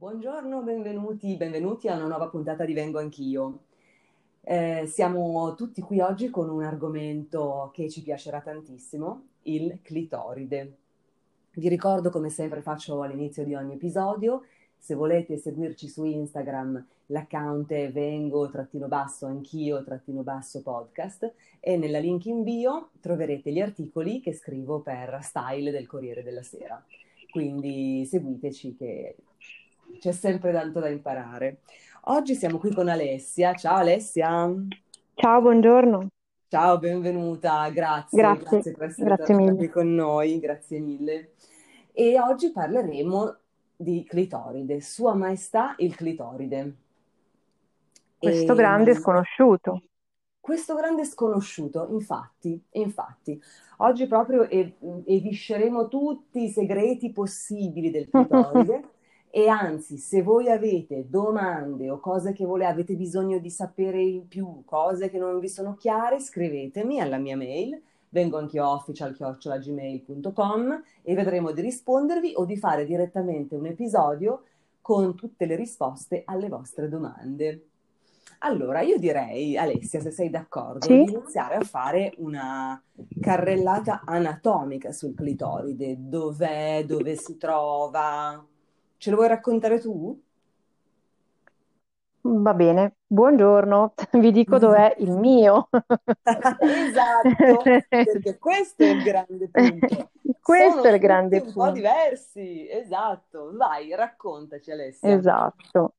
Buongiorno, benvenuti, benvenuti a una nuova puntata di Vengo Anch'io. Eh, siamo tutti qui oggi con un argomento che ci piacerà tantissimo, il clitoride. Vi ricordo, come sempre faccio all'inizio di ogni episodio, se volete seguirci su Instagram, l'account è vengo-anch'io-podcast e nella link in bio troverete gli articoli che scrivo per Style del Corriere della Sera. Quindi seguiteci che c'è sempre tanto da imparare. Oggi siamo qui con Alessia. Ciao Alessia. Ciao, buongiorno. Ciao, benvenuta. Grazie, Grazie, grazie per essere grazie mille. qui con noi. Grazie mille. E oggi parleremo di clitoride, Sua Maestà il clitoride. Questo E grande sconosciuto. questo grande sconosciuto, infatti, infatti, oggi proprio e- evisceremo tutti i segreti possibili del clitoride e anzi, se voi avete domande o cose che volete, avete bisogno di sapere in più, cose che non vi sono chiare, scrivetemi alla mia mail, vengo anch'io official@gmail.com e vedremo di rispondervi o di fare direttamente un episodio con tutte le risposte alle vostre domande. Allora, io direi, Alessia, se sei d'accordo, Sì? di iniziare a fare una carrellata anatomica sul clitoride. Dov'è, dove si trova? Ce lo vuoi raccontare tu? Va bene, buongiorno. Vi dico dov'è il mio. Esatto, perché questo è il grande punto. Questo Sono è il grande un po' punto. diversi, esatto. Vai, raccontaci, Alessia. Esatto.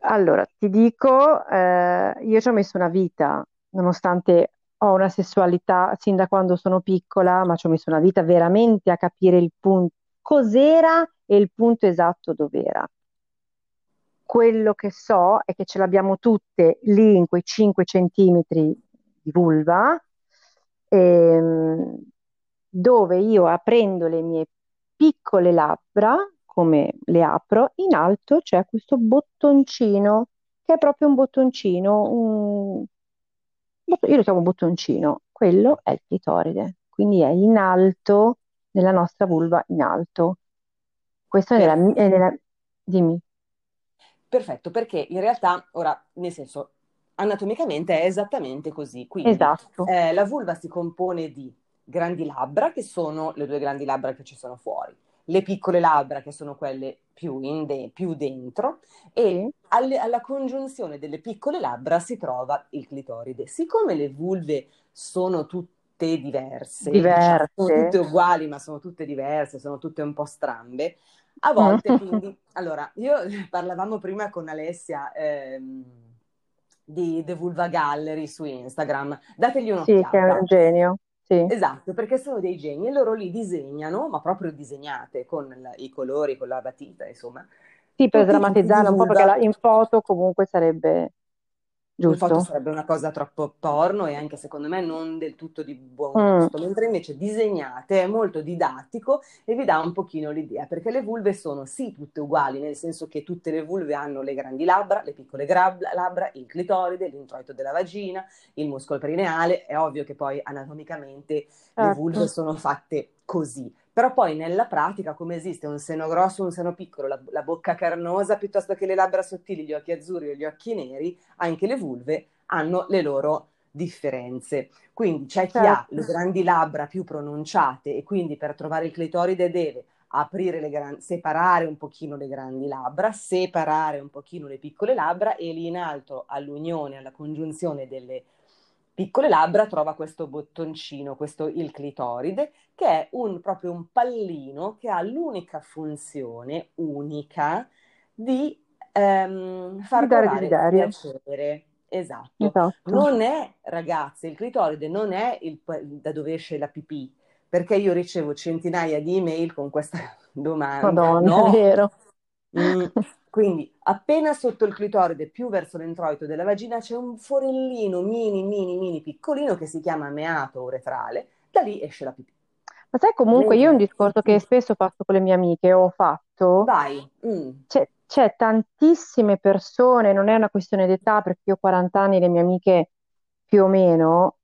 Allora, ti dico, eh, io ci ho messo una vita, nonostante ho una sessualità sin da quando sono piccola, ma ci ho messo una vita veramente a capire il punto, cos'era e il punto esatto dov'era. Quello che so è che ce l'abbiamo tutte lì in quei 5 centimetri di vulva, ehm, dove io aprendo le mie piccole labbra, come le apro, in alto c'è questo bottoncino, che è proprio un bottoncino, un- io lo chiamo bottoncino, quello è il clitoride, quindi è in alto, nella nostra vulva in alto. Questo è nella, è nella- dimmi. Perfetto, perché in realtà, ora, nel senso, anatomicamente è esattamente così. Quindi Esatto, eh, la vulva si compone di grandi labbra, che sono le due grandi labbra che ci sono fuori, le piccole labbra, che sono quelle più, in de- più dentro, e alle- alla congiunzione delle piccole labbra si trova il clitoride. Siccome le vulve sono tutte diverse, diciamo, sono tutte diverse. uguali, ma sono tutte diverse, sono tutte un po' strambe, a volte, Mm. quindi, allora, io parlavamo prima con Alessia ehm, di The Vulva Gallery su Instagram, dategli Sì, che è un'occhiata. un genio, sì. Esatto, perché sono dei geni e loro li disegnano, ma proprio disegnate con la- i colori, con la matita, insomma, Sì, per drammatizzare un po', perché la- in foto comunque sarebbe In foto giusto. sarebbe una cosa troppo porno e anche secondo me non del tutto di buon Mm, gusto, mentre invece disegnate è molto didattico e vi dà un pochino l'idea, perché le vulve sono sì tutte uguali, nel senso che tutte le vulve hanno le grandi labbra, le piccole grab- labbra, il clitoride, l'introito della vagina, il muscolo perineale, è ovvio che poi anatomicamente le vulve certo, sono fatte così. Però poi nella pratica, come esiste un seno grosso, un seno piccolo, la, la bocca carnosa piuttosto che le labbra sottili, gli occhi azzurri o gli occhi neri, anche le vulve hanno le loro differenze. Quindi c'è chi ha le certo, grandi labbra più pronunciate e quindi per trovare il clitoride deve aprire le gran- separare un pochino le grandi labbra, separare un pochino le piccole labbra e lì in alto all'unione, alla congiunzione delle piccole labbra trova questo bottoncino, questo il clitoride, che è un, proprio un pallino che ha l'unica funzione unica di ehm, far dare piacere. Esatto. esatto. Non è, ragazze, il clitoride non è il, da dove esce la pipì, perché io ricevo centinaia di email con questa domanda. Madonna, è No, vero. Mm, Quindi, appena sotto il clitoride, più verso l'introito della vagina, c'è un forellino mini, mini, mini piccolino che si chiama meato uretrale. Da lì esce la pipì. Ma sai, comunque, io un discorso che spesso faccio con le mie amiche, ho fatto, vai, mm, c'è c'è tantissime persone, non è una questione d'età, perché io ho 40 anni, le mie amiche più o meno,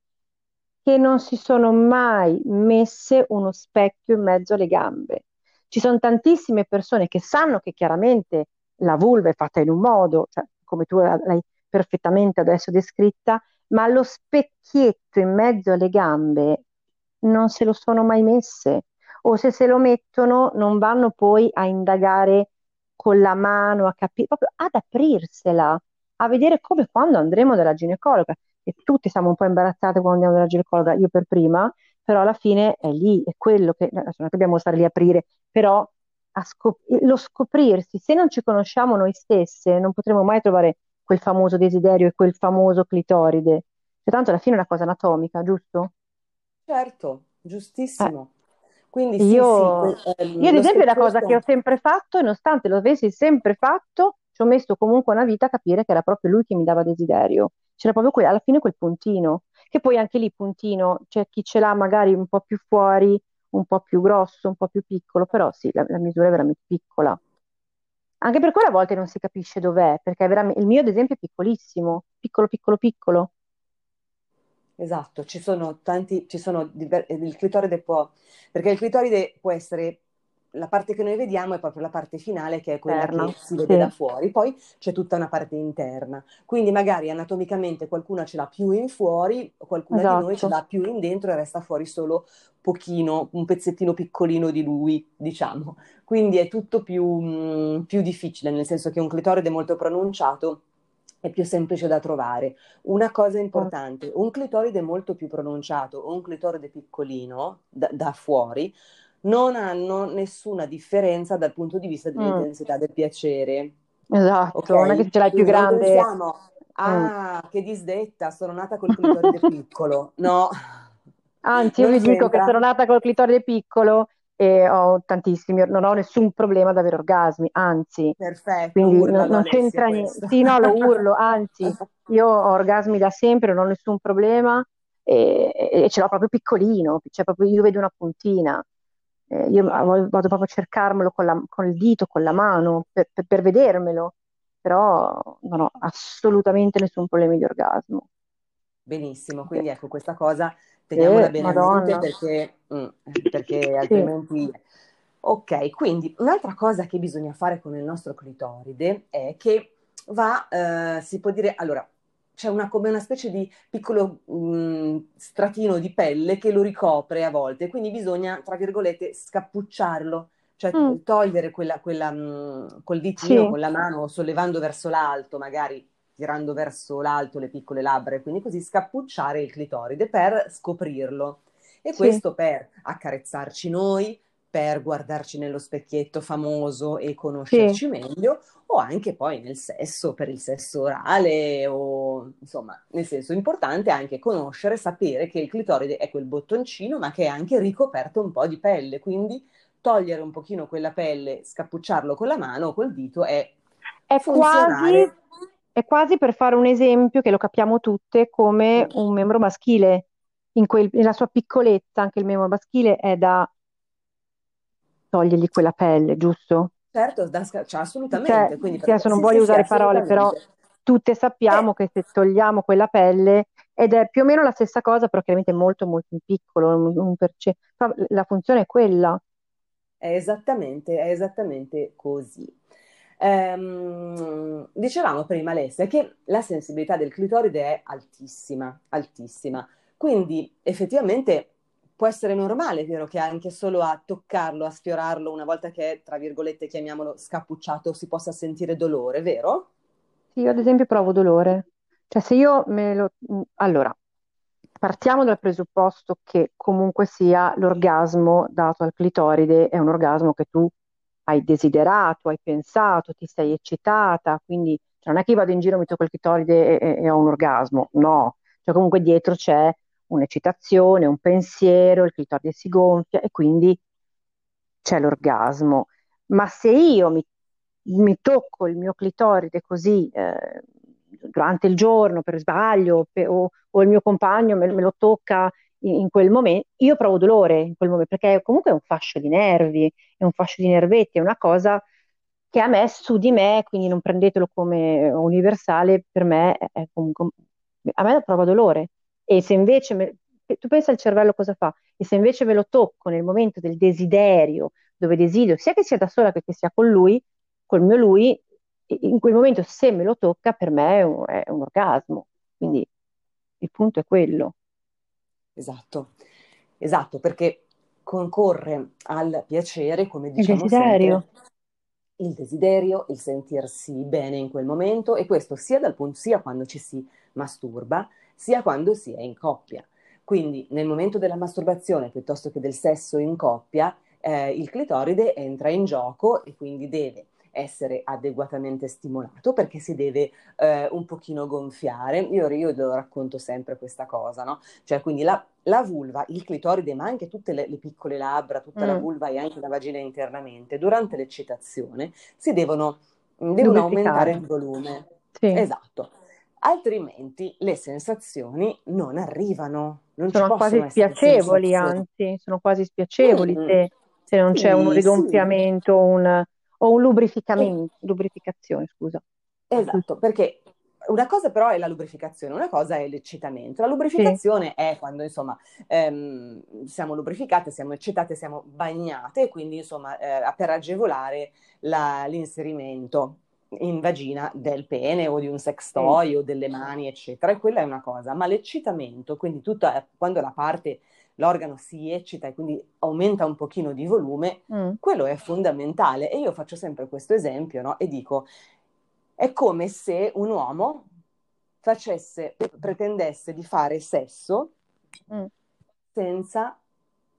che non si sono mai messe uno specchio in mezzo alle gambe. ci sono tantissime persone che sanno che chiaramente la vulva è fatta in un modo, cioè, come tu l'hai perfettamente adesso descritta, ma lo specchietto in mezzo alle gambe non se lo sono mai messe o se se lo mettono non vanno poi a indagare con la mano, a capire, proprio ad aprirsela, a vedere come quando andremo dalla ginecologa. E tutti siamo un po' imbarazzate quando andiamo dalla ginecologa, io per prima, però alla fine è lì, è quello che, non è che dobbiamo stare lì a aprire, però scop- lo scoprirsi, se non ci conosciamo noi stesse, non potremo mai trovare quel famoso desiderio e quel famoso clitoride. Cioè, tanto alla fine è una cosa anatomica, giusto? Certo, Eh, giustissimo. Quindi sì, io, sì, que- io ehm, ad esempio è la cosa che ho sempre fatto, e nonostante lo avessi sempre fatto, ci ho messo comunque una vita a capire che era proprio lui che mi dava desiderio. C'era proprio que- alla fine quel puntino, che poi anche lì puntino, c'è chi ce l'ha magari un po' più fuori, un po' più grosso, un po' più piccolo, però sì, la, la misura è veramente piccola. Anche per quello a volte non si capisce dov'è, perché veramente, il mio ad esempio è piccolissimo, piccolo, piccolo, piccolo. esatto, ci sono tanti, ci sono il clitoride può, perché il clitoride può essere, la parte che noi vediamo è proprio la parte finale che è quella Interna, che si vede da sì, fuori, poi c'è tutta una parte interna, quindi magari anatomicamente qualcuna ce l'ha più in fuori, qualcuna di noi ce esatto. l'ha più in dentro e resta fuori solo pochino, un pezzettino piccolino di lui, diciamo. Quindi è tutto più, mh, più difficile, nel senso che un clitoride molto pronunciato è più semplice da trovare. Una cosa certo. importante, un clitoride molto più pronunciato o un clitoride piccolino da, da fuori non hanno nessuna differenza dal punto di vista Mm, dell'intensità del piacere. esatto, non è che ce l'hai più non grande. pensiamo, mm. ah, che disdetta, sono nata col clitoride piccolo. No, Anzi, io non vi dico che sono nata col clitoride piccolo e ho tantissimi, non ho nessun problema ad avere orgasmi, anzi, Perfetto, quindi urlalo non Alessia c'entra niente. Sì, no, lo urlo, anzi, io ho orgasmi da sempre, non ho nessun problema e, e ce l'ho proprio piccolino, cioè proprio io vedo una puntina. Eh, io vado proprio a cercarmelo con la- con il dito, con la mano, per, per- per vedermelo, però non ho assolutamente nessun problema di orgasmo. Benissimo, Sì, quindi ecco questa cosa teniamola sì, bene Madonna. perché, mm, perché Sì. altrimenti... Ok, quindi un'altra cosa che bisogna fare con il nostro clitoride è che va, eh, si può dire, allora, c'è una, come una specie di piccolo mm, stratino di pelle che lo ricopre a volte, quindi bisogna, tra virgolette, scappucciarlo, cioè Mm, togliere quella, quella, mm, col ditino, sì, con la mano, sollevando verso l'alto, magari tirando verso l'alto le piccole labbra e quindi così scappucciare il clitoride per scoprirlo. E sì, questo per accarezzarci noi, per guardarci nello specchietto famoso e sì, conoscerci meglio, o anche poi nel sesso, per il sesso orale, o insomma, nel senso importante anche conoscere, sapere che il clitoride è quel bottoncino, ma che è anche ricoperto un po' di pelle, quindi togliere un pochino quella pelle, scappucciarlo con la mano o col dito è È quasi, è quasi per fare un esempio che lo capiamo tutte come un membro maschile, in quel- nella sua piccolezza, anche il membro maschile è da togliergli quella pelle, giusto? Certo, da cioè, Cioè, assolutamente, quindi sì, adesso non sì, voglio sì, usare parole, però tutte Eh, sappiamo che se togliamo quella pelle, ed è più o meno la stessa cosa, però chiaramente molto molto in piccolo, un, un perce- la funzione è quella. è esattamente, è esattamente così. Ehm, dicevamo prima, Alessia, che la sensibilità del clitoride è altissima, altissima. Quindi effettivamente può essere normale, vero, che anche solo a toccarlo, a sfiorarlo, una volta che è, tra virgolette, chiamiamolo scappucciato, si possa sentire dolore, vero? Sì, io ad esempio provo dolore. Cioè, se io me lo... mh, Allora, partiamo dal presupposto che comunque sia l'orgasmo dato al clitoride è un orgasmo che tu hai desiderato, hai pensato, ti sei eccitata, quindi cioè, non è che io vado in giro, mi tocco il clitoride e- e ho un orgasmo, no. Cioè, comunque dietro c'è un'eccitazione, un pensiero, il clitoride si gonfia e quindi c'è l'orgasmo. Ma se io mi, mi tocco il mio clitoride così eh, durante il giorno per sbaglio pe- o, o il mio compagno me, me lo tocca in, in quel momento, io provo dolore in quel momento perché comunque è un fascio di nervi, è un fascio di nervetti, è una cosa che a me su di me, quindi non prendetelo come universale, per me è comunque a me prova dolore. E se invece me- tu pensa al cervello cosa fa? E se invece ve lo tocco nel momento del desiderio, dove desidero, sia che sia da sola che, che sia con lui, col mio lui, in quel momento se me lo tocca per me è un, è un orgasmo. Quindi il punto è quello. Esatto, esatto, perché concorre al piacere, come Il diciamo desiderio. sempre, il desiderio, il sentirsi bene in quel momento e questo sia, dal punto, sia quando ci si masturba, sia quando si è in coppia. Quindi nel momento della masturbazione piuttosto che del sesso in coppia, eh, il clitoride entra in gioco e quindi deve essere adeguatamente stimolato perché si deve eh, un pochino gonfiare. Io, io lo racconto sempre questa cosa, no? Cioè, quindi la, la vulva, il clitoride, ma anche tutte le, le piccole labbra, tutta la Mm, vulva e anche la vagina internamente, durante l'eccitazione si devono, devono aumentare il volume. Sì, Esatto. Altrimenti le sensazioni non arrivano, non sono quasi spiacevoli, anzi, sono quasi spiacevoli Mm, se, se non c'è un sì, sì, rigonfiamento un- o un lubrificamento, lubrificazione, scusa. esatto, perché una cosa però è la lubrificazione, una cosa è l'eccitamento. La Sì, lubrificazione è quando insomma ehm, siamo lubrificate, siamo eccitate, siamo bagnate e quindi insomma eh, per agevolare la- l'inserimento in vagina del pene o di un sex sì. toy o delle mani, eccetera. E quella è una cosa, ma l'eccitamento, quindi tutta, quando la parte, l'organo si eccita e quindi aumenta un pochino di volume, Mm, quello è fondamentale. E io faccio sempre questo esempio, no? E dico, è come se un uomo facesse, pretendesse di fare sesso mm. senza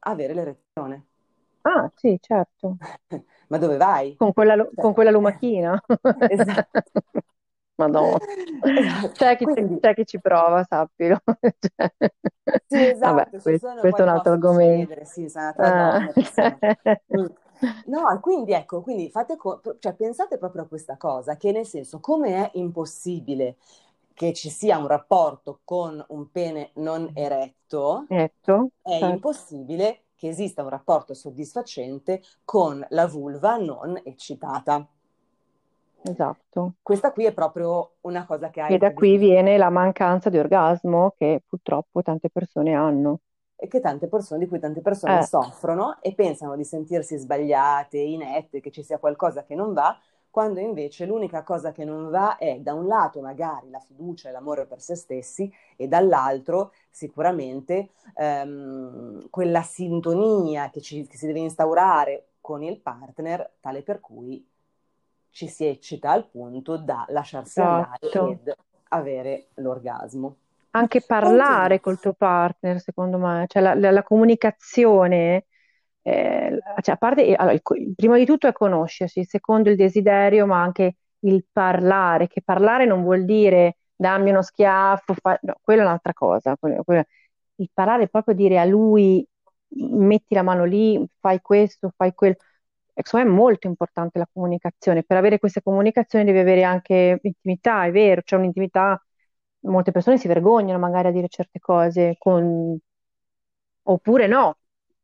avere l'erezione. Ah, sì, certo. Ma dove vai? Con quella, Cioè, con quella lumachina. esatto. Madonna. Esatto. C'è chi, Quindi, c'è chi ci prova, sappilo. Cioè, sì, Vabbè, esatto, ci que- sono, questo è un altro argomento. sì, sono Ah, donne. No, quindi ecco, quindi fate co- cioè, pensate proprio a questa cosa, che nel senso, come è impossibile che ci sia un rapporto con un pene non eretto, Netto, è certo, impossibile che esista un rapporto soddisfacente con la vulva non eccitata. esatto. Questa qui è proprio una cosa che hai E da qui viene la mancanza di orgasmo che purtroppo tante persone hanno. e che tante persone, di cui tante persone Eh, soffrono e pensano di sentirsi sbagliate, inette, che ci sia qualcosa che non va, quando invece l'unica cosa che non va è da un lato magari la fiducia e l'amore per se stessi e dall'altro sicuramente ehm, quella sintonia che, ci- che si deve instaurare con il partner, tale per cui ci si eccita al punto da lasciarsi andare esatto. ed avere l'orgasmo. Anche parlare col tuo partner, secondo me, cioè la, la- la comunicazione, eh, cioè a parte, allora, il primo di tutto è conoscersi, secondo il desiderio, ma anche il parlare, che parlare non vuol dire dammi uno schiaffo, fa- no, quella è un'altra cosa. Quello- quello- Il parlare è proprio dire a lui metti la mano lì, fai questo, fai quello. E me è molto importante la comunicazione. Per avere queste comunicazioni devi avere anche intimità, è vero, c'è un'intimità, molte persone si vergognano magari a dire certe cose, con- oppure no,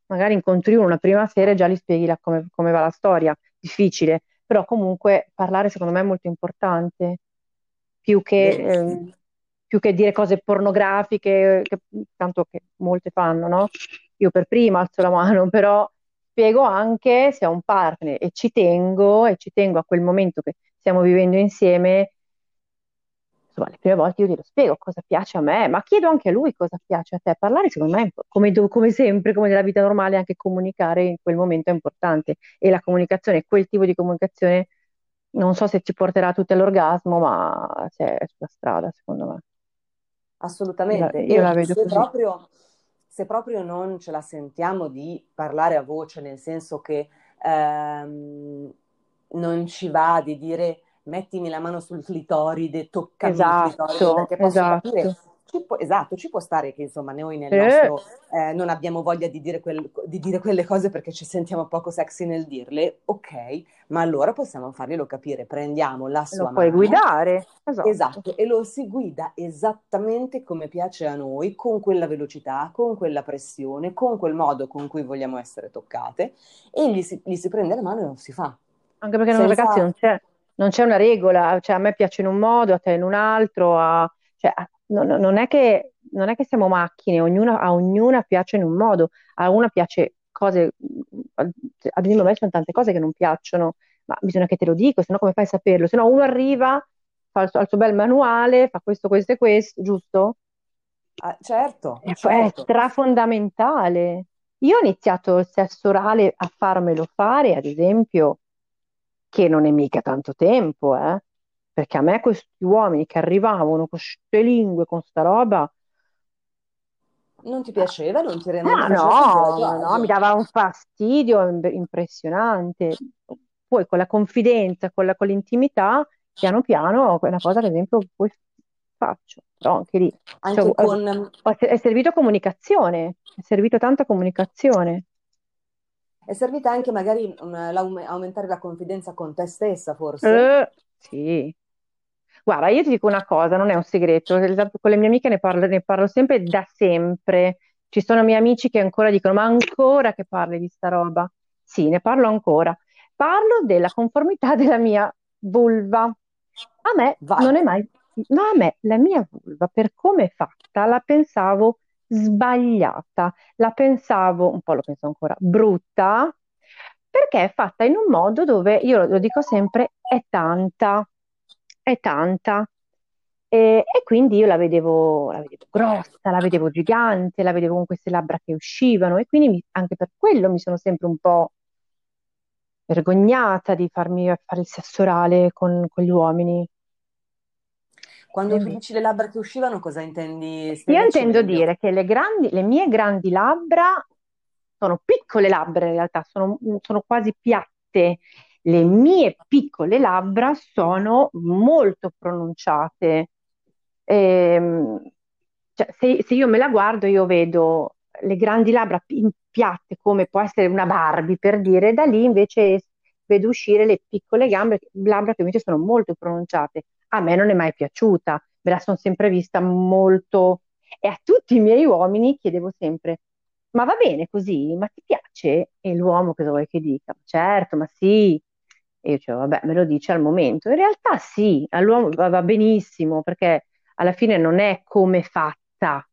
magari incontri uno una prima sera e già gli spieghi la- come, come va la storia, difficile, però comunque parlare secondo me è molto importante, più che, ehm, più che dire cose pornografiche, che, tanto che molte fanno, no? Io per prima alzo la mano, però spiego anche se ho un partner e ci tengo, e ci tengo a quel momento che stiamo vivendo insieme, insomma, le prime volte io glielo spiego cosa piace a me, ma chiedo anche a lui cosa piace a te. Parlare, secondo me, come, come sempre, come nella vita normale, anche comunicare in quel momento è importante. E la comunicazione, quel tipo di comunicazione, non so se ci porterà tutti all'orgasmo, ma se è sulla strada, secondo me. Io la, Assolutamente, io la e vedo se proprio, se proprio non ce la sentiamo di parlare a voce, nel senso che ehm, non ci va di dire mettimi la mano sul clitoride, toccami il clitoride, Esatto, perché posso capire, esatto. ci può- esatto, ci può stare che insomma noi nel Eh, nostro eh, non abbiamo voglia di dire, quel- di dire quelle cose perché ci sentiamo poco sexy nel dirle, ok, ma allora possiamo farglielo capire, prendiamo la lo sua puoi mano. guidare, esatto. Esatto, e lo si guida esattamente come piace a noi, con quella velocità, con quella pressione, con quel modo con cui vogliamo essere toccate, e gli si, gli si prende la mano e lo si fa, Anche perché no, ragazzi senza... non c'è non c'è una regola, cioè a me piace in un modo, a te in un altro, a- cioè, a- no- no- non è che, non è che siamo macchine, ognuna, a ognuna piace in un modo, a una piace cose, ad esempio a me sono tante cose che non piacciono, ma bisogna che te lo dico, se no come fai a saperlo? Se no uno arriva, fa il suo, il suo bel manuale, fa questo, questo e questo, giusto? Ah, certo, È, è certo. strafondamentale. Io ho iniziato il sesso orale a farmelo fare, ad esempio, che non è mica tanto tempo, eh? Perché a me questi uomini che arrivavano con queste lingue, con sta roba, Non ti piaceva? Non ti, ti ah no, no, no, mi dava un fastidio im- impressionante. Poi con la confidenza, con la- con l'intimità, piano piano, è una cosa che ad esempio poi faccio, però anche lì cioè, Anche ho- con... ho- è servito comunicazione, è servito tanta comunicazione. È servita anche magari um, l'aume- aumentare la confidenza con te stessa, forse? Eh, sì. Guarda, io ti dico una cosa, non è un segreto, con le mie amiche ne parlo, ne parlo sempre da sempre. Ci sono miei amici che ancora dicono, ma ancora che parli di sta roba? Sì, ne parlo ancora. Parlo della conformità della mia vulva. A me Vai. non è mai, ma a me la mia vulva, per come è fatta, la pensavo sbagliata, la pensavo, un po' lo penso ancora, brutta, perché è fatta in un modo dove, io lo, dico sempre, è tanta, è tanta. E, e quindi io la vedevo, la vedevo grossa, la vedevo gigante, la vedevo con queste labbra che uscivano e quindi mi- anche per quello mi sono sempre un po' vergognata di farmi fare il sesso orale con, con gli uomini. E Quando tu dici le labbra che uscivano, cosa intendi? Io intendo meglio. dire che le grandi, le mie grandi labbra sono piccole labbra in realtà, sono, sono quasi piatte. Le mie piccole labbra sono molto pronunciate. Ehm, cioè, se, se io me la guardo, io vedo le grandi labbra pi- piatte come può essere una Barbie per dire, da lì invece vedo uscire le piccole gambe, labbra che invece sono molto pronunciate. A me non è mai piaciuta, me la sono sempre vista molto... E a tutti i miei uomini chiedevo sempre, ma va bene così? Ma ti piace? E l'uomo cosa vuoi che dica? Certo, ma sì. E io dicevo, vabbè, me lo dice al momento. In realtà sì, all'uomo va, benissimo, perché alla fine non è come fatta.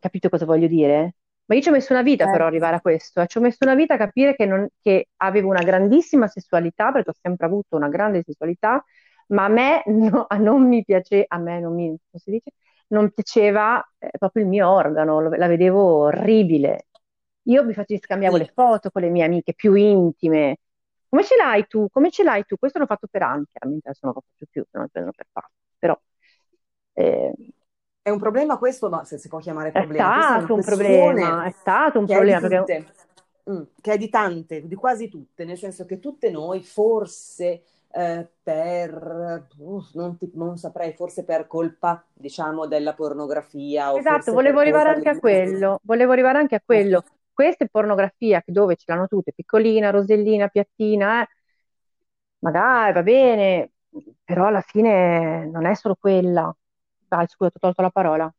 Capito cosa voglio dire? Ma io ci ho messo una vita però ad Certo. arrivare a questo, eh. Ci ho messo una vita a capire che, non- che avevo una grandissima sessualità, perché ho sempre avuto una grande sessualità, ma a me no- a non mi piace, a me non mi, dice? Non piaceva eh, proprio il mio organo, lo- la vedevo orribile. Io mi facevo, scambiavo le Sì. foto con le mie amiche più intime. Come ce l'hai tu? Come ce l'hai tu? Questo l'ho fatto per anni, chiaramente adesso non lo faccio più, non lo prendono per fatto. Però eh, È un problema questo, ma se si può chiamare è problema, è stato un problema, è stato un che è problema perché tutte, mm, che è di tante, di quasi tutte, nel senso che tutte noi, forse eh, per, uff, non, ti- non saprei, forse per colpa, diciamo, della pornografia o Esatto, volevo arrivare anche a degli usi. quello, volevo arrivare anche a quello. Queste pornografia che dove ce l'hanno tutte, piccolina, rosellina, piattina, eh, magari va bene, però alla fine non è solo quella. Dai, scusa, ti ho tolto la parola,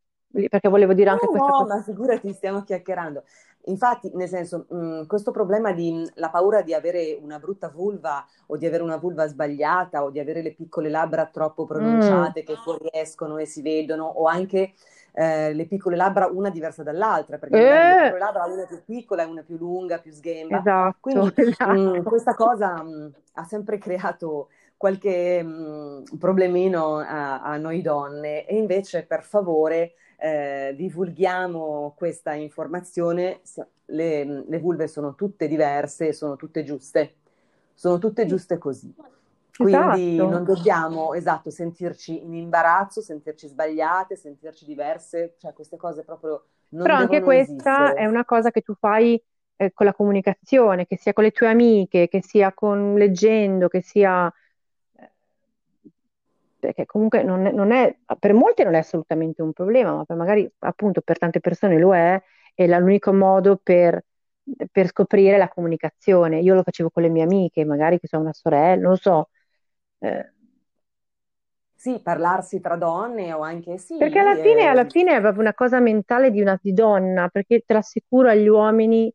perché volevo dire anche No, questa no, cosa. ma figurati, stiamo chiacchierando. Infatti, nel senso, mh, questo problema di mh, la paura di avere una brutta vulva o di avere una vulva sbagliata o di avere le piccole labbra troppo Mm, pronunciate che fuoriescono e si vedono o anche eh, le piccole labbra una diversa dall'altra, perché magari le eh, piccole labbra una è più piccola e una più lunga, più sghemba. esatto, Quindi mh, esatto. questa cosa mh, ha sempre creato qualche mh, problemino a, a noi donne e invece per favore eh, divulghiamo questa informazione. Le, le vulve sono tutte diverse, sono tutte giuste, sono tutte giuste così. Quindi esatto. non dobbiamo, esatto, sentirci in imbarazzo, sentirci sbagliate, sentirci diverse, cioè queste cose proprio Però non anche devono questa è esistere. una cosa che tu fai eh, con la comunicazione, che sia con le tue amiche, che sia con leggendo, che sia... eh, Perché comunque non è, non è- per molti non è assolutamente un problema, ma per magari appunto per tante persone lo è, è la- l'unico modo per, per scoprire la comunicazione. Io lo facevo con le mie amiche, magari che sono una sorella, non so. eh, Sì, parlarsi tra donne o anche Perché sì, alla fine, eh, alla fine è proprio una cosa mentale di una di donna, perché te l'assicuro agli uomini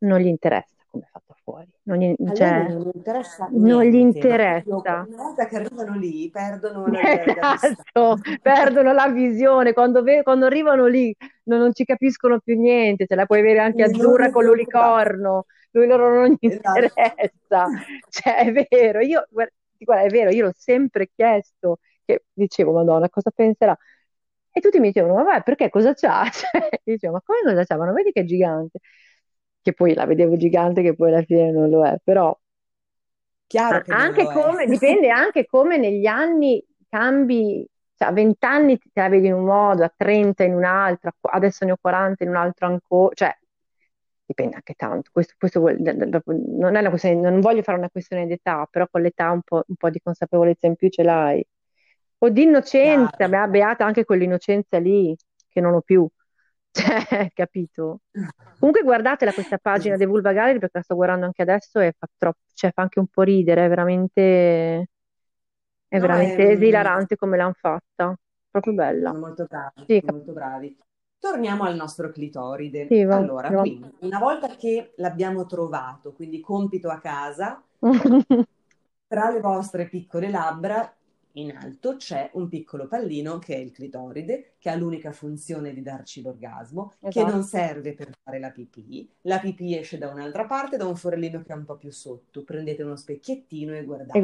non gli interessa come è fatto fuori, non gli, cioè, non interessa non gli niente, interessa. una volta che arrivano lì perdono la. Esatto, perdono la visione, quando, ve- quando arrivano lì non, non ci capiscono più niente, ce la puoi avere anche non azzurra con l'unicorno, lui loro non gli Esatto. interessa, cioè è vero, io, guarda, è vero, io l'ho sempre chiesto, che dicevo, Madonna, cosa penserà? E tutti mi dicevano, ma vai, perché cosa c'ha? Cioè, io dicevo, ma come cosa c'ha? Ma non vedi che è gigante? Che poi la vedevo gigante, che poi alla fine non lo è, però Chiaro che non anche come, dipende anche come negli anni cambi, cioè a 20 anni te la vedi in un modo, a 30 in un altro, adesso ne ho 40 in un altro ancora, cioè dipende anche tanto. Questo, questo vuol- non è una questione, non voglio fare una questione di età, però con l'età un po', un po' di consapevolezza in più ce l'hai. O di innocenza, beata anche quell'innocenza lì che non ho più, cioè, capito? Comunque guardatela questa pagina dei Vulva Gallery perché la sto guardando anche adesso e fa troppo, cioè fa anche un po' ridere, è veramente, è No, è, veramente mm, esilarante come l'hanno fatta, proprio bella. sono molto bravi, Sì, cap- molto bravi. Torniamo al nostro clitoride. sì, va- Allora, va- quindi, una volta che l'abbiamo trovato, quindi compito a casa, tra le vostre piccole labbra, in alto c'è un piccolo pallino che è il clitoride, che ha l'unica funzione di darci l'orgasmo, che Esatto. non serve per fare la pipì. La pipì esce da un'altra parte, da un forellino che è un po' più sotto. Prendete uno specchiettino e E guardate.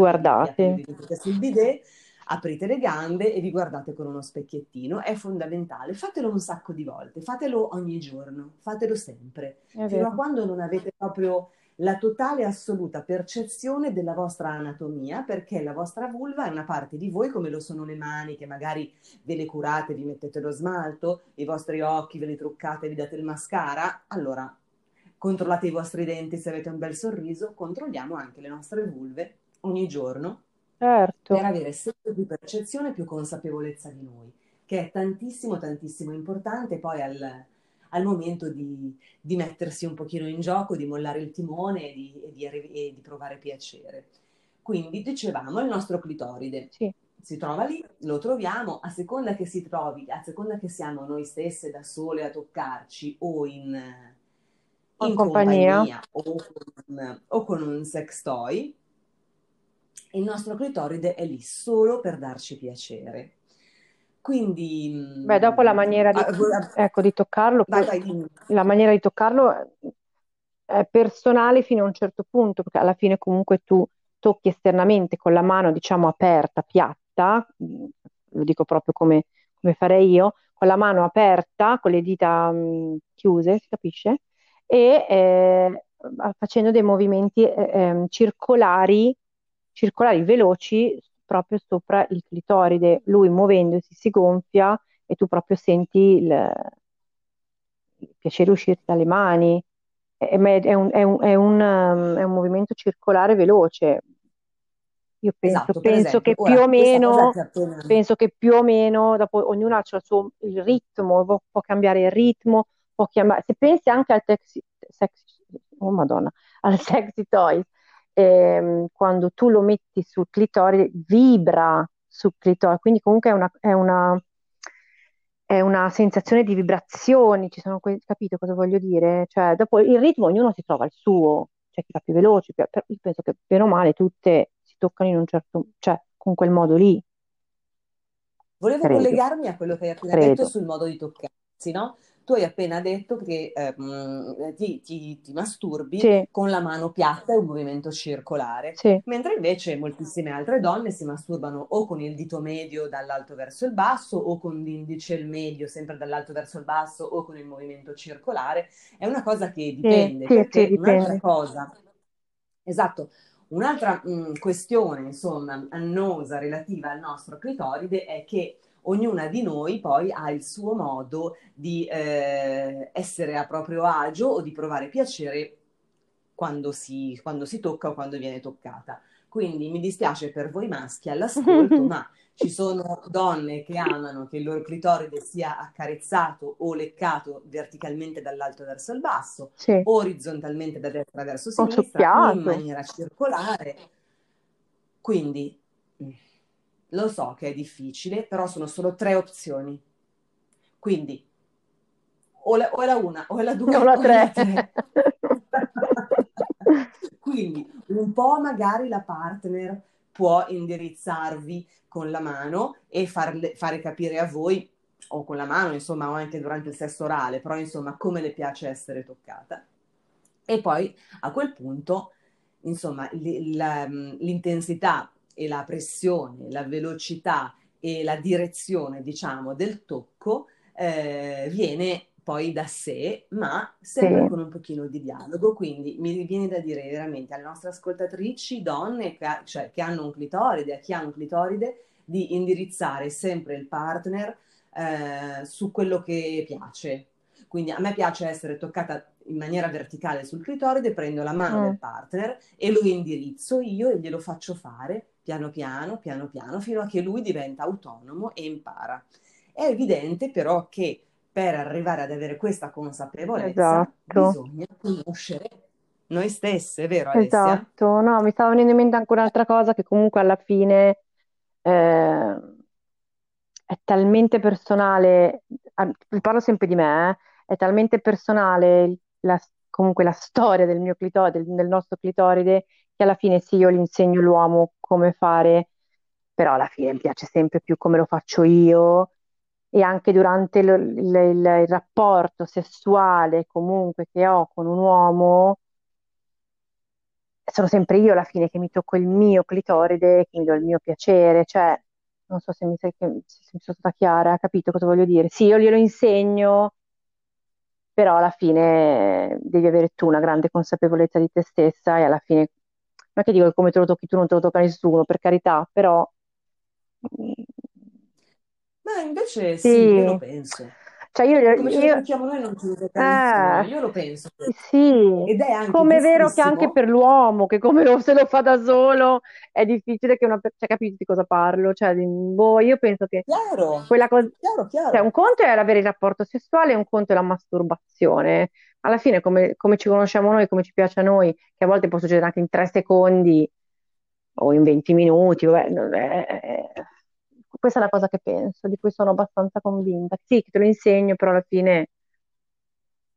aprite, vi mettete sul bidet, aprite le gambe e vi guardate con uno specchiettino. È fondamentale. Fatelo un sacco di volte, fatelo ogni giorno, fatelo sempre, fino a quando non avete proprio la totale e assoluta percezione della vostra anatomia, perché la vostra vulva è una parte di voi, come lo sono le mani, che magari ve le curate, vi mettete lo smalto, i vostri occhi ve li truccate, vi date il mascara. Allora, controllate i vostri denti se avete un bel sorriso, controlliamo anche le nostre vulve ogni giorno per Certo. avere sempre più percezione e più consapevolezza di noi, che è tantissimo, tantissimo importante poi al, al momento di, di mettersi un pochino in gioco, di mollare il timone e di, e di e di provare piacere. Quindi, dicevamo, il nostro clitoride Sì. si trova lì, lo troviamo, a seconda che si trovi, a seconda che siamo noi stesse da sole a toccarci o in, In in compagnia. compagnia o con, o con un sex toy, il nostro clitoride è lì solo per darci piacere. Quindi, Beh, dopo la mm, maniera di, ah, ecco, di toccarlo, vai, vai, la maniera di toccarlo è personale fino a un certo punto, perché alla fine comunque tu tocchi esternamente con la mano, diciamo, aperta, piatta, mm, lo dico proprio come, come farei io, con la mano aperta, con le dita mm, chiuse, si capisce? E eh, facendo dei movimenti eh, ehm, circolari, circolari veloci proprio sopra il clitoride. Lui muovendosi si gonfia e tu proprio senti il, il piacere uscirti dalle mani. È, è un, è un- è un, um, è un movimento circolare veloce. Io penso, Esatto, penso che più ora, meno, appena... penso che più o meno, dopo ognuno ha il suo il ritmo, può, può cambiare il ritmo, può chiamare, se pensi anche al sexy, sexy- oh Madonna, al sexy toys, ehm, quando tu lo metti sul clitoride, vibra sul clitoride, quindi comunque è una, è una, è una sensazione di vibrazioni, ci sono que- capito cosa voglio dire? Cioè, dopo il ritmo ognuno si trova il suo, c'è chi va più veloce, più- però io penso che bene o male tutte si toccano in un certo, cioè con quel modo lì, Volevo credo, collegarmi a quello che hai appena detto credo. sul modo di toccarsi, no? Tu hai appena detto che ehm, ti, ti- ti masturbi Sì, con la mano piatta e un movimento circolare, sì, mentre invece moltissime altre donne si masturbano o con il dito medio dall'alto verso il basso o con l'indice e il medio sempre dall'alto verso il basso o con il movimento circolare. È una cosa che dipende, sì, perché un'altra dipende. cosa, esatto, un'altra mh, questione, insomma, annosa relativa al nostro clitoride è che ognuna di noi poi ha il suo modo di eh, essere a proprio agio o di provare piacere quando si, quando si tocca o quando viene toccata. Quindi mi dispiace per voi maschi all'ascolto, ma ci sono donne che amano che il loro clitoride sia accarezzato o leccato verticalmente dall'alto verso il basso, Sì, orizzontalmente da destra verso sinistra, in maniera circolare. Quindi lo so che è difficile, però sono solo tre opzioni. Quindi o, la- o è la una, o è la due, o la tre. tre. Quindi un po' magari la partner può indirizzarvi con la mano e farle, fare capire a voi, o con la mano, insomma, o anche durante il sesso orale, però insomma, come le piace essere toccata. E poi a quel punto, insomma, l'intensità e la pressione, la velocità e la direzione, diciamo, del tocco eh, viene poi da sé, ma sempre sì. con un pochino di dialogo. Quindi mi viene da dire veramente alle nostre ascoltatrici, donne, che, cioè, che hanno un clitoride, a chi ha un clitoride, di indirizzare sempre il partner eh, su quello che piace. Quindi a me piace essere toccata in maniera verticale sul clitoride, prendo la mano mm. del partner e lo indirizzo io e glielo faccio fare piano piano, piano piano, fino a che lui diventa autonomo e impara. È evidente però che per arrivare ad avere questa consapevolezza esatto. bisogna conoscere noi stesse, vero Alessia? Esatto, no, mi stava venendo in mente anche un'altra cosa che comunque alla fine eh, è talmente personale, parlo sempre di me, eh, è talmente personale la, comunque la storia del mio clitoride, del, del nostro clitoride, che alla fine sì, io gli insegno l'uomo come fare, però alla fine mi piace sempre più come lo faccio io e anche durante il, il, il, il rapporto sessuale comunque che ho con un uomo, sono sempre io alla fine che mi tocco il mio clitoride, che mi do il mio piacere, cioè non so se mi, se mi sono stata chiara, ha capito cosa voglio dire? Sì, io glielo insegno, però alla fine devi avere tu una grande consapevolezza di te stessa e alla fine non è che dico che come te lo tocchi tu non te lo tocca nessuno, per carità, però ma invece sì, io lo penso. Cioè io, Come ce lo io, noi non ce lo eh, io lo penso. sì, Ed è anche come è vero che anche per l'uomo, che come lo, se lo fa da solo è difficile che una persona, cioè capite di cosa parlo? Cioè, boh, io penso che Chiaro, quella cosa, chiaro, cioè un conto è avere il rapporto sessuale un conto è la masturbazione. Alla fine, come, come ci conosciamo noi, come ci piace a noi, che a volte può succedere anche in tre secondi o in 20 minuti, vabbè, è, è, questa è la cosa che penso, di cui sono abbastanza convinta. Sì, che te lo insegno, però alla fine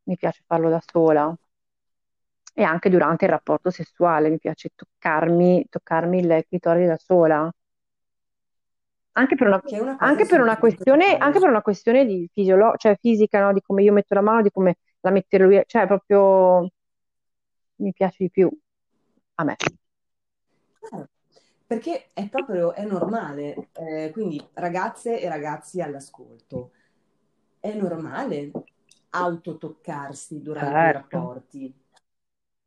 mi piace farlo da sola. E anche durante il rapporto sessuale mi piace toccarmi, toccarmi il clitoride da sola. Anche per una, una anche per una questione, anche per una questione di fisiolo- cioè fisica, no? Di come io metto la mano, di come la mette lui, cioè proprio mi piace di più a me. Certo perché è proprio, è normale, eh, quindi ragazze e ragazzi all'ascolto, è normale autotoccarsi durante certo. i rapporti.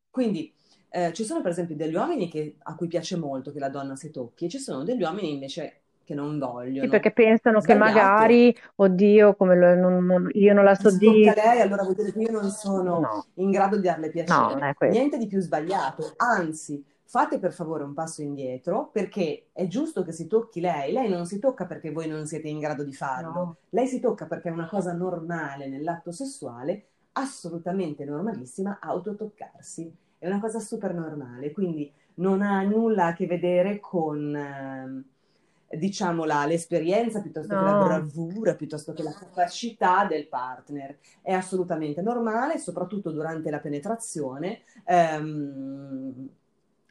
Quindi eh, ci sono per esempio degli uomini che, a cui piace molto che la donna si tocchi e ci sono degli uomini invece che non vogliono. Sì, perché pensano Sbagliato. che magari, oddio, come lo, non, non, io non la so dire. lei, allora vuol dire che io non sono no. in grado di darle piacere. No, Niente di più sbagliato, anzi, fate per favore un passo indietro perché è giusto che si tocchi lei. Lei non si tocca perché voi non siete in grado di farlo. No. Lei si tocca perché è una cosa normale nell'atto sessuale, assolutamente normalissima, autotoccarsi. È una cosa super normale, quindi non ha nulla a che vedere con, eh, diciamo, la, l'esperienza piuttosto no. che la bravura, piuttosto che la capacità del partner. È assolutamente normale, soprattutto durante la penetrazione. Ehm,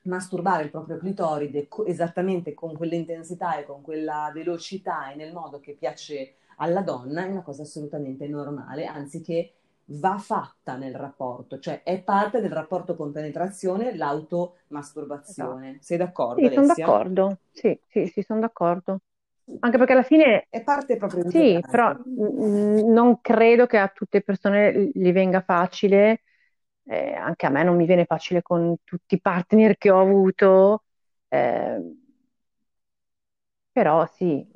masturbare il proprio clitoride co- esattamente con quell'intensità e con quella velocità e nel modo che piace alla donna è una cosa assolutamente normale, anzi che va fatta nel rapporto, cioè è parte del rapporto con penetrazione l'automasturbazione. Esatto. Sei d'accordo? Sì, sono d'accordo. Sì, sì, sì, sono d'accordo. Anche perché alla fine è parte proprio Sì, però mh, non credo che a tutte le persone gli venga facile eh, anche a me non mi viene facile con tutti i partner che ho avuto, eh, però sì,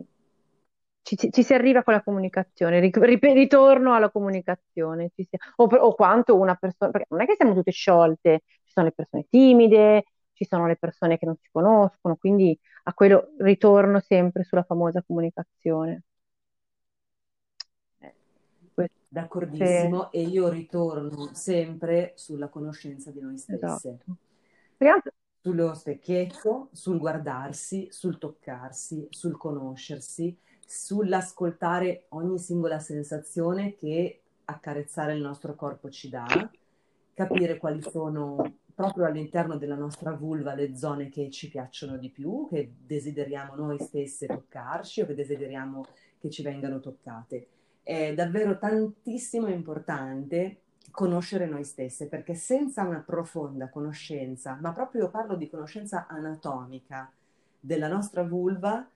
ci, ci, si arriva con la comunicazione, ritorno alla comunicazione, si, o, o, quanto una persona, perché non è che siamo tutte sciolte, ci sono le persone timide, ci sono le persone che non si conoscono, quindi a quello ritorno sempre sulla famosa comunicazione. D'accordissimo, sì. e io ritorno sempre sulla conoscenza di noi stesse. Esatto. Sullo specchietto, sul guardarsi, sul toccarsi, sul conoscersi, sull'ascoltare ogni singola sensazione che accarezzare il nostro corpo ci dà, capire quali sono proprio all'interno della nostra vulva le zone che ci piacciono di più, che desideriamo noi stesse toccarci o che desideriamo che ci vengano toccate. È davvero tantissimo importante conoscere noi stesse, perché senza una profonda conoscenza, ma proprio parlo di conoscenza anatomica della nostra vulva,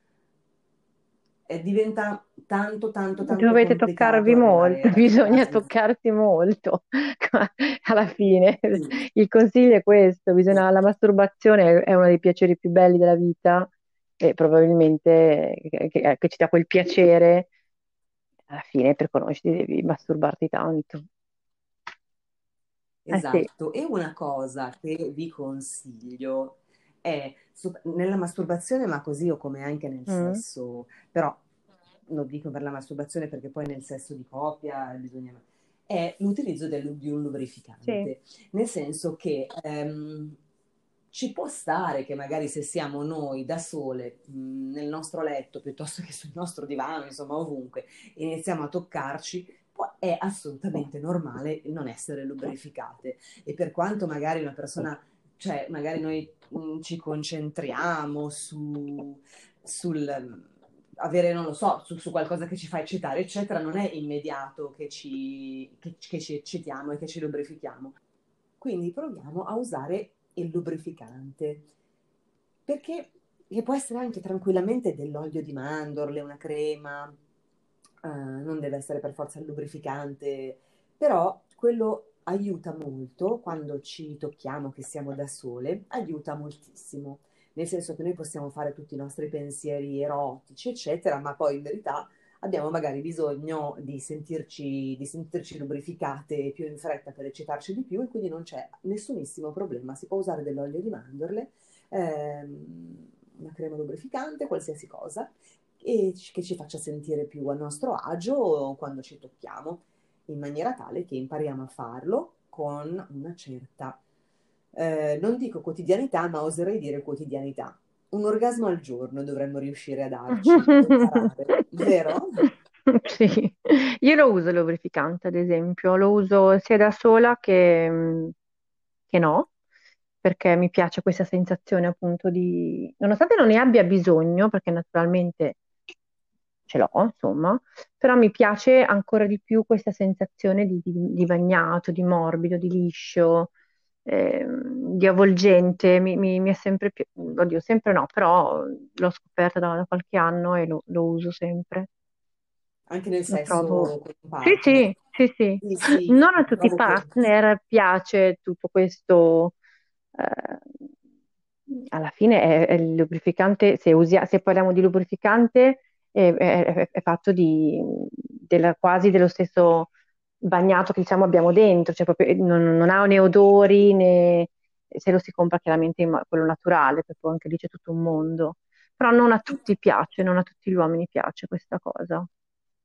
eh, diventa tanto, tanto, tanto Dovete toccarvi molto, bisogna toccarsi molto alla fine. Sì. Il consiglio è questo, bisogna, la masturbazione è uno dei piaceri più belli della vita e probabilmente che, che, che ci dà quel piacere, alla fine per conoscerti devi masturbarti tanto. Esatto, eh sì. e una cosa che vi consiglio è nella masturbazione, ma così o come anche nel mm. sesso, però lo dico per la masturbazione perché poi nel sesso di coppia bisogna è l'utilizzo del, di un lubrificante, sì. nel senso che ehm, ci può stare che magari se siamo noi da sole mh, nel nostro letto piuttosto che sul nostro divano, insomma ovunque, iniziamo a toccarci, è assolutamente normale non essere lubrificate e per quanto magari una persona, cioè magari noi mh, ci concentriamo su, sul avere, non lo so, su, su, qualcosa che ci fa eccitare, eccetera, non è immediato che ci, che, che ci eccitiamo e che ci lubrifichiamo. Quindi proviamo a usare il lubrificante, perché che può essere anche tranquillamente dell'olio di mandorle, una crema, uh, non deve essere per forza lubrificante, però quello aiuta molto quando ci tocchiamo, che siamo da sole, aiuta moltissimo, nel senso che noi possiamo fare tutti i nostri pensieri erotici, eccetera, ma poi in verità abbiamo magari bisogno di sentirci, di sentirci lubrificate più in fretta per eccitarci di più e quindi non c'è nessunissimo problema. Si può usare dell'olio di mandorle, ehm, una crema lubrificante, qualsiasi cosa, e che ci faccia sentire più a nostro agio quando ci tocchiamo, in maniera tale che impariamo a farlo con una certa, eh, non dico quotidianità, ma oserei dire quotidianità un orgasmo al giorno dovremmo riuscire a darci, vero? Sì, io lo uso il lubrificante, ad esempio, lo uso sia da sola che, che no, perché mi piace questa sensazione appunto di, nonostante non ne abbia bisogno, perché naturalmente ce l'ho, insomma, però mi piace ancora di più questa sensazione di, di, di bagnato, di morbido, di liscio, eh, di avvolgente, mi, mi, mi, è sempre più, oddio, sempre no, però l'ho scoperta da, da qualche anno e lo, lo, uso sempre. Anche nel sesso trovo... sì, sì, sì, sì, sì, sì. Non a tutti i partner che... piace tutto questo. Eh, alla fine è, è, il lubrificante, se, usia, se parliamo di lubrificante, è, è, è fatto di, della, quasi dello stesso bagnato che diciamo abbiamo dentro, cioè proprio, non, non ha né odori né se lo si compra chiaramente in quello naturale, perché anche lì c'è tutto un mondo. Però non a tutti piace, non a tutti gli uomini piace questa cosa.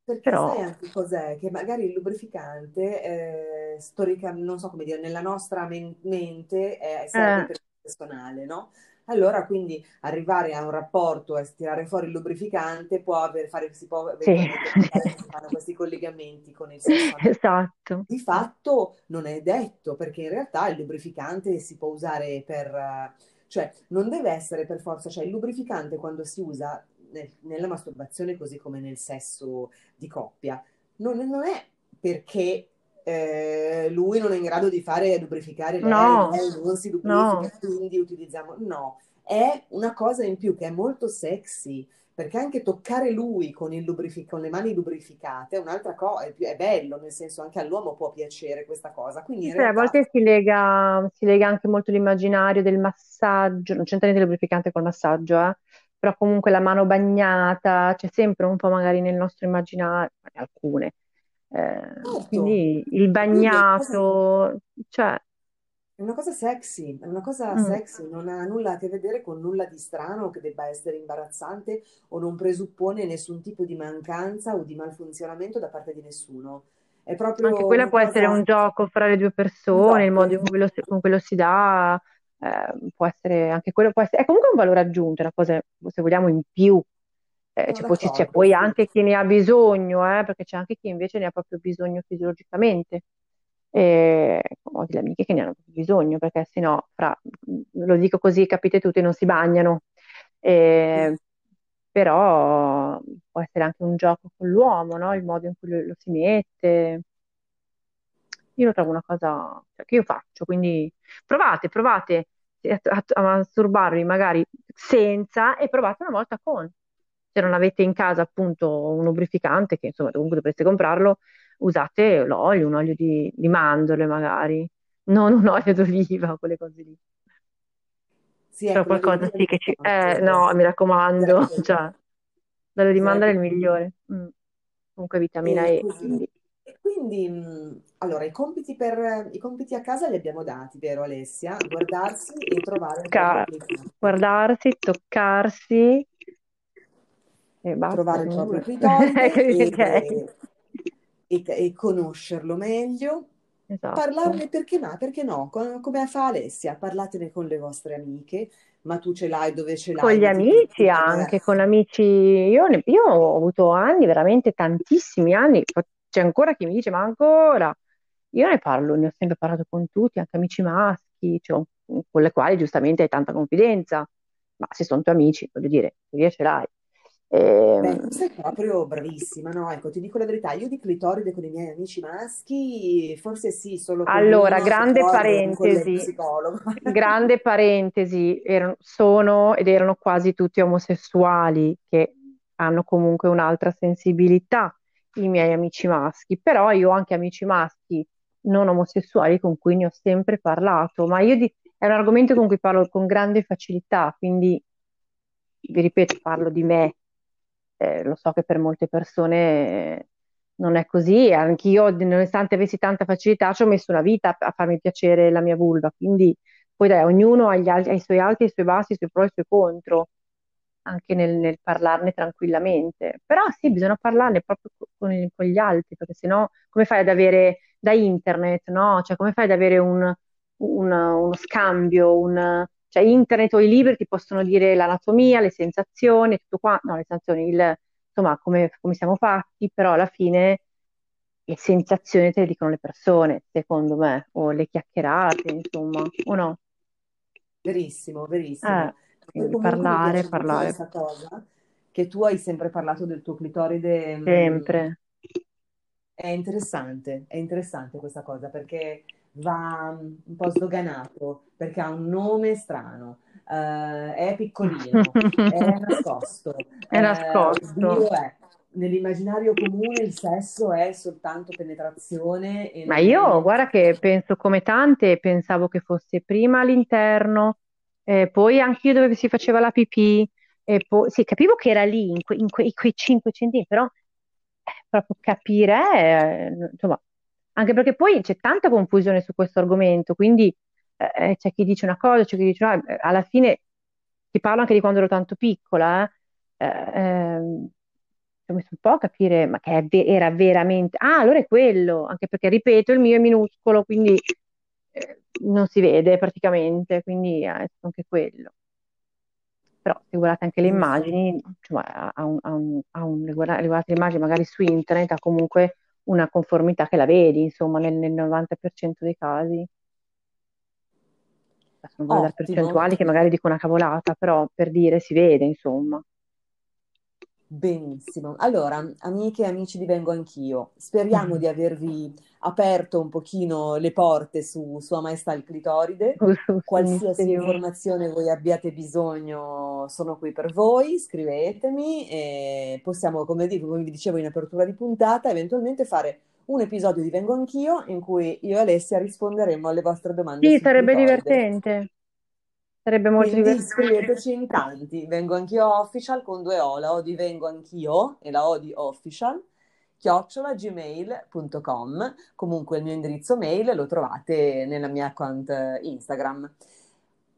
Perché Però... sai anche cos'è? Che magari il lubrificante, eh, storicamente, non so come dire, nella nostra men- mente è, serve eh. personale, no? allora quindi arrivare a un rapporto e tirare fuori il lubrificante può aver, fare, si può sì. questi collegamenti con il sesso. Esatto. Di fatto non è detto, perché in realtà il lubrificante si può usare per, cioè non deve essere per forza, cioè il lubrificante quando si usa nel, nella masturbazione così come nel sesso di coppia, non, non è perché eh, lui non è in grado di fare lubrificare lei, no, lei non si lubrifica, no. quindi utilizziamo... No, è una cosa in più che è molto sexy, perché anche toccare lui con, lubrific- con le mani lubrificate è un'altra cosa, è, è, bello, nel senso anche all'uomo può piacere questa cosa. Quindi sì, realtà... A volte si lega, si lega, anche molto l'immaginario del massaggio, non c'entra niente lubrificante col massaggio, eh? però comunque la mano bagnata, c'è sempre un po' magari nel nostro immaginario, alcune, eh, certo. quindi il bagnato, cioè... È una cosa sexy, è una cosa mm. sexy, non ha nulla a che vedere con nulla di strano che debba essere imbarazzante o non presuppone nessun tipo di mancanza o di malfunzionamento da parte di nessuno. È proprio Anche quella può cosa... essere un gioco fra le due persone, esatto. il modo con cui lo, con cui lo si dà, eh, può essere anche quello, può essere, è comunque un valore aggiunto, una cosa, se vogliamo, in più eh, c'è, poi, c'è poi anche chi ne ha bisogno, eh, perché c'è anche chi invece ne ha proprio bisogno fisiologicamente. E ho delle amiche che ne hanno bisogno perché sennò, fra, lo dico così, capite tutti, non si bagnano. E, però può essere anche un gioco con l'uomo, no? Il modo in cui lo, lo si mette. Io lo trovo una cosa cioè, che io faccio, quindi provate, provate a, a, a masturbarvi magari senza e provate una volta con. Se non avete in casa appunto un lubrificante, che insomma comunque dovreste comprarlo, usate l'olio, un olio di, di mandorle magari, non un olio d'oliva quelle cose lì. Sì, Però ecco, l'olio qualcosa sì che ci... Eh, no, mi raccomando, Certo, cioè, l'olio di mandorle è il certo. migliore. Mm. Comunque vitamina E quindi E quindi, mh, allora, i compiti per, i compiti a casa li abbiamo dati, vero Alessia? Guardarsi e trovare clitoride. guardarsi, toccarsi e basta, Trovare il proprio clitoride Ok, e, e- e conoscerlo meglio. esatto. Parlarne perché no? Perché no? Co- Come fa Alessia? Parlatene con le vostre amiche, ma tu ce l'hai dove ce Con l'hai, gli ma ti amici anche, con amici, io, ne- io ho avuto anni, veramente tantissimi anni, c'è ancora chi mi dice, ma ancora? Io ne parlo, ne ho sempre parlato con tutti, anche amici maschi, cioè, con le quali giustamente hai tanta confidenza, ma se sono tuoi amici, voglio dire, via ce l'hai. Beh, Ehm, sei proprio bravissima, no? Ecco, ti dico la verità, io di clitoride con i miei amici maschi, forse sì, solo allora, grande parentesi, grande parentesi, erano- sono ed erano quasi tutti omosessuali che hanno comunque un'altra sensibilità, i miei amici maschi, però io ho anche amici maschi non omosessuali con cui ne ho sempre parlato, ma io di- è un argomento con cui parlo con grande facilità, quindi vi ripeto, parlo di me, Eh, lo so che per molte persone eh, non è così, anch'io, nonostante avessi tanta facilità, ci ho messo una vita a, farmi piacere la mia vulva, quindi poi dai, ognuno ha, al- ha i suoi alti, i suoi bassi, i suoi pro e i suoi contro, anche nel, nel parlarne tranquillamente. Però sì, bisogna parlarne proprio co- con, con gli altri, perché sennò come fai ad avere da internet, no? Cioè come fai ad avere un, un- uno scambio, un, cioè internet o i libri ti possono dire l'anatomia, le sensazioni, tutto qua, no, le sensazioni, il, insomma, come, come siamo fatti, però alla fine le sensazioni te le dicono le persone, secondo me, o le chiacchierate, insomma, o no? Verissimo, Eh, verissimo. Poi quindi parlare, parlare, questa cosa, che tu hai sempre parlato del tuo clitoride, mh, sempre. È interessante, è interessante questa cosa perché va un po' sdoganato, perché ha un nome strano, eh, è piccolino, è nascosto, È eh, nascosto. è. Nell'immaginario comune il sesso è soltanto penetrazione Ma è io, niente. guarda che penso come tante, pensavo che fosse prima all'interno, eh, poi anche io dove si faceva la pipì, e poi sì, capivo che era lì, in, que- in quei, quei 5 centimetri, però eh, proprio capire, eh, insomma, anche perché poi c'è tanta confusione su questo argomento, quindi eh, eh, c'è chi dice una cosa, c'è chi dice no, eh, alla fine ti parlo anche di quando ero tanto piccola, eh, eh, ehm, ho messo un po' a capire, ma che era veramente, ah, allora è quello, anche perché ripeto, il mio è minuscolo, quindi eh, non si vede praticamente, quindi è stato anche quello. Però se guardate anche le immagini, cioè, ha un, ha un- ha un- le guarda- le guardate le immagini magari su internet, ha comunque una conformità che la vedi, insomma, nel, nel 90% dei casi. Dare Ottimo. percentuali che magari dico una cavolata, però per dire si vede, insomma. Benissimo. Allora, amiche e amici di Vengo Anch'io, speriamo di avervi aperto un pochino le porte su Sua Maestà il Clitoride. Qualsiasi informazione voi abbiate bisogno, sono qui per voi, scrivetemi e possiamo, come dico, come vi dicevo in apertura di puntata, eventualmente fare un episodio di Vengo Anch'io in cui io e Alessia risponderemo alle vostre domande Sì, sarebbe clitoride. divertente, sarebbe molto Quindi divertente. scriveteci in tanti, vengo anch'io official con due O, la O di vengo anch'io e la O di official, chiocciola gmail.com. Comunque il mio indirizzo mail lo trovate nella mia account eh, Instagram.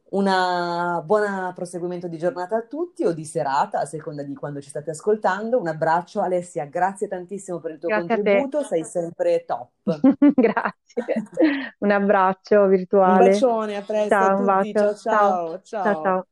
Una buona proseguimento di giornata a tutti o di serata, a seconda di quando ci state ascoltando. Un abbraccio Alessia, grazie tantissimo per il tuo Grazie a contributo, sei sempre top. Grazie. Un abbraccio Un virtuale. bacione, a presto a Ciao, un tutti. Ciao, ciao ciao, ciao. ciao, ciao.